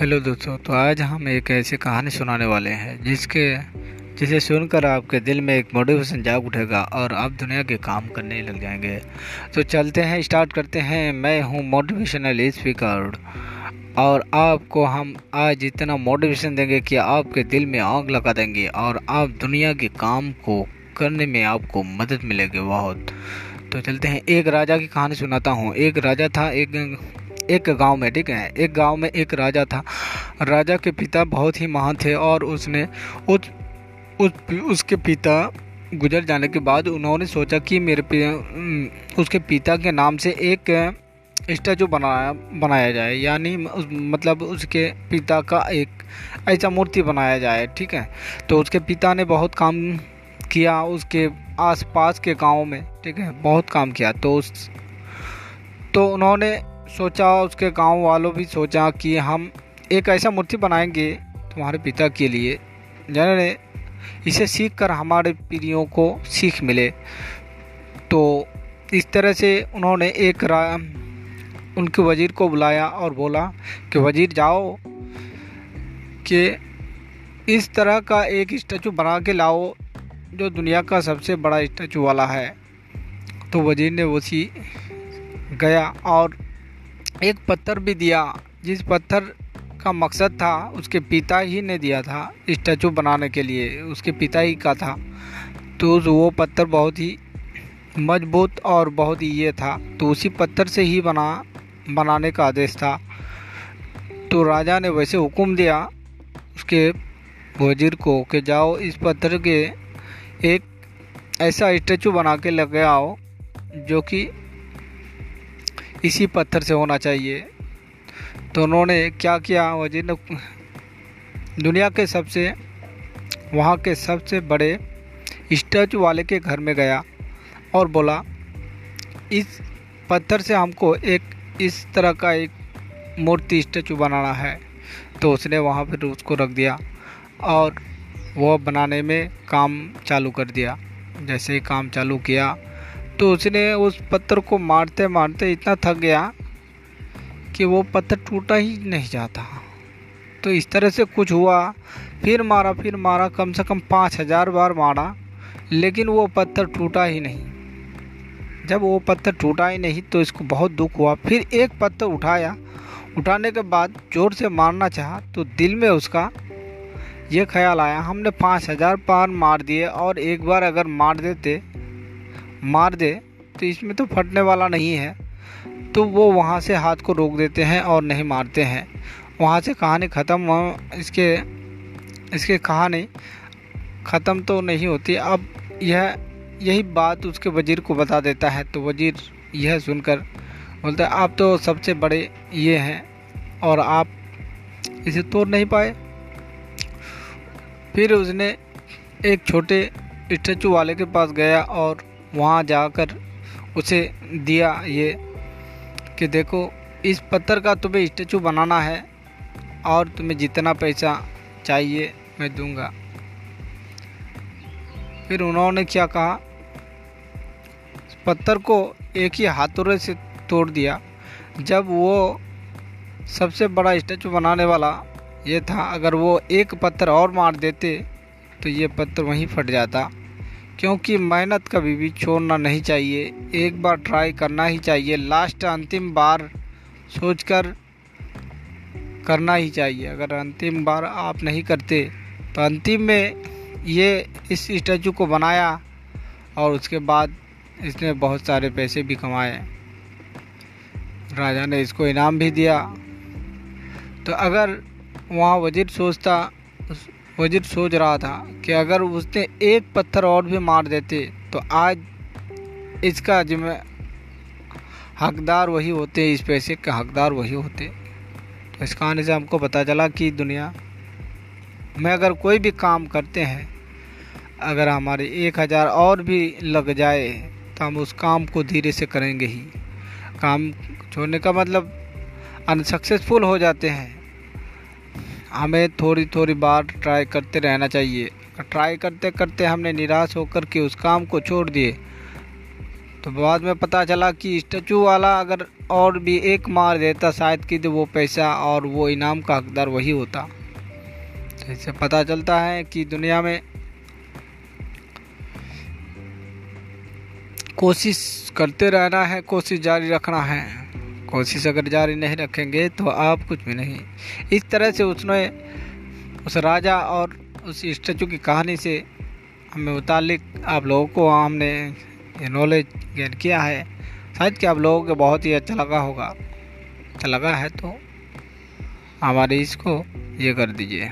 Hello दोस्तों तो आज हम एक ऐसी कहानी सुनाने वाले हैं, जिसके, जिसे सुनकर आपके दिल में एक मोटिवेशन जाग उठेगा और आप दुनिया के काम करने लग जाएँगे। तो चलते हैं स्टार्ट करते हैं। मैं हूँ मोटिवेशनल स्पीकर और आपको हम आज इतना मोटिवेशन देंगे कि आपके दिल में आग लगा देंगे और आप दुनिया के काम को करने में आपको मदद मिलेगी बहुत। तो चलते हैं, एक राजा की कहानी सुनाता हूँ। एक राजा था, एक एक गाँव में, ठीक है? एक गाँव में एक राजा था। राजा के पिता बहुत ही महान थे और उसने उस उस उसके पिता गुजर जाने के बाद उन्होंने सोचा कि मेरे उसके पिता के नाम से एक स्टैचू बनाया बनाया जाए। यानी मतलब उसके पिता का एक ऐसा मूर्ति बनाया जाए, ठीक है? तो उसके पिता ने बहुत काम किया उसके आसपास के गाँव में, ठीक है? बहुत काम किया। तो उस तो उन्होंने सोचा, उसके गाँव वालों भी सोचा कि हम एक ऐसा मूर्ति बनाएँगे तुम्हारे पिता के लिए। जिन्होंने इसे सीख कर हमारे पीढ़ियों को सीख मिले। तो इस तरह से उन्होंने एक उनके वज़ीर को बुलाया और बोला कि, वज़ीर, जाओ कि इस तरह का एक स्टैचू बना के लाओ जो दुनिया का सबसे बड़ा स्टैचू वाला है। तो वज़ीर ने उसी गया और एक पत्थर भी दिया। जिस पत्थर का मकसद था, उसके पिता ही ने दिया था स्टैचू बनाने के लिए। उसके पिता ही का था। तो वो पत्थर बहुत ही मज़बूत और बहुत ही ये था। तो उसी पत्थर से ही बना, बनाने का आदेश था। तो राजा ने वैसे हुक्म दिया उसके वज़ीर को कि जाओ इस पत्थर के एक ऐसा स्टैचू बना के लगे आओ, जो कि इसी पत्थर से होना चाहिए। तो उन्होंने क्या किया? वज़ीर दुनिया के सबसे, वहाँ के सबसे बड़े स्टैचू वाले के घर में गया और बोला, इस पत्थर से हमको एक, इस तरह का एक मूर्ति स्टैचू बनाना है। तो उसने वहाँ पर उसको रख दिया और वह बनाने में काम चालू कर दिया। जैसे ही काम चालू किया तो उसने उस पत्थर को मारते मारते इतना थक गया कि वो पत्थर टूटा ही नहीं जाता। तो इस तरह से कुछ हुआ, फिर मारा फिर मारा, कम से कम पाँच हज़ार बार मारा, लेकिन वो पत्थर टूटा ही नहीं। जब वो पत्थर टूटा ही नहीं तो इसको बहुत दुख हुआ। फिर एक पत्थर उठाया। उठाने के बाद ज़ोर से मारना चाहा तो दिल में उसका ये ख्याल आया, हमने पाँच हज़ार पार मार दिए और एक बार अगर मार देते मार दे तो इसमें तो फटने वाला नहीं है। तो वो वहाँ से हाथ को रोक देते हैं और नहीं मारते हैं। वहाँ से कहानी ख़त्म इसके इसके कहानी ख़त्म तो नहीं होती। अब यह, यही बात उसके वज़ीर को बता देता है। तो वज़ीर यह सुनकर बोलता है, आप तो सबसे बड़े ये हैं और आप इसे तोड़ नहीं पाए। फिर उसने एक छोटे स्टैचू वाले के पास गया और वहाँ जाकर उसे दिया ये कि देखो, इस पत्थर का तुम्हें स्टेचू बनाना है और तुम्हें जितना पैसा चाहिए मैं दूँगा। फिर उन्होंने क्या कहा? पत्थर को एक ही हाथोरे से तोड़ दिया। जब वो सबसे बड़ा स्टेचू बनाने वाला ये था, अगर वो एक पत्थर और मार देते तो ये पत्थर वहीं फट जाता। क्योंकि मेहनत कभी भी छोड़ना नहीं चाहिए। एक बार ट्राई करना ही चाहिए। लास्ट अंतिम बार सोचकर करना ही चाहिए। अगर अंतिम बार आप नहीं करते तो अंतिम में ये इस स्टैचू को बनाया और उसके बाद इसने बहुत सारे पैसे भी कमाए। राजा ने इसको इनाम भी दिया। तो अगर वहाँ वज़ीर सोचता वज़ीर सोच रहा था कि अगर उसने एक पत्थर और भी मार देते तो आज इसका जिम्मे हकदार वही होते, इस पैसे के हकदार वही होते। तो इस कहानी से हमको पता चला कि दुनिया में अगर कोई भी काम करते हैं, अगर हमारे एक हज़ार और भी लग जाए तो हम उस काम को धीरे से करेंगे ही। काम छोड़ने का मतलब अनसक्सेसफुल हो जाते हैं। हमें थोड़ी थोड़ी बार ट्राई करते रहना चाहिए। ट्राई करते करते हमने निराश होकर के उस काम को छोड़ दिए। तो बाद में पता चला कि स्टैचू वाला अगर और भी एक मार देता, शायद कि तो वो पैसा और वो इनाम का हकदार वही होता। तो इससे पता चलता है कि दुनिया में कोशिश करते रहना है, कोशिश जारी रखना है। कोशिश अगर जारी नहीं रखेंगे तो आप कुछ भी नहीं। इस तरह से उसने उस राजा और उस स्टैचू की कहानी से हमें मुतालिक आप लोगों को हमने ये नॉलेज गेन किया है। शायद कि आप लोगों को बहुत ही अच्छा लगा होगा। अच्छा लगा है तो हमारे इसको ये कर दीजिए।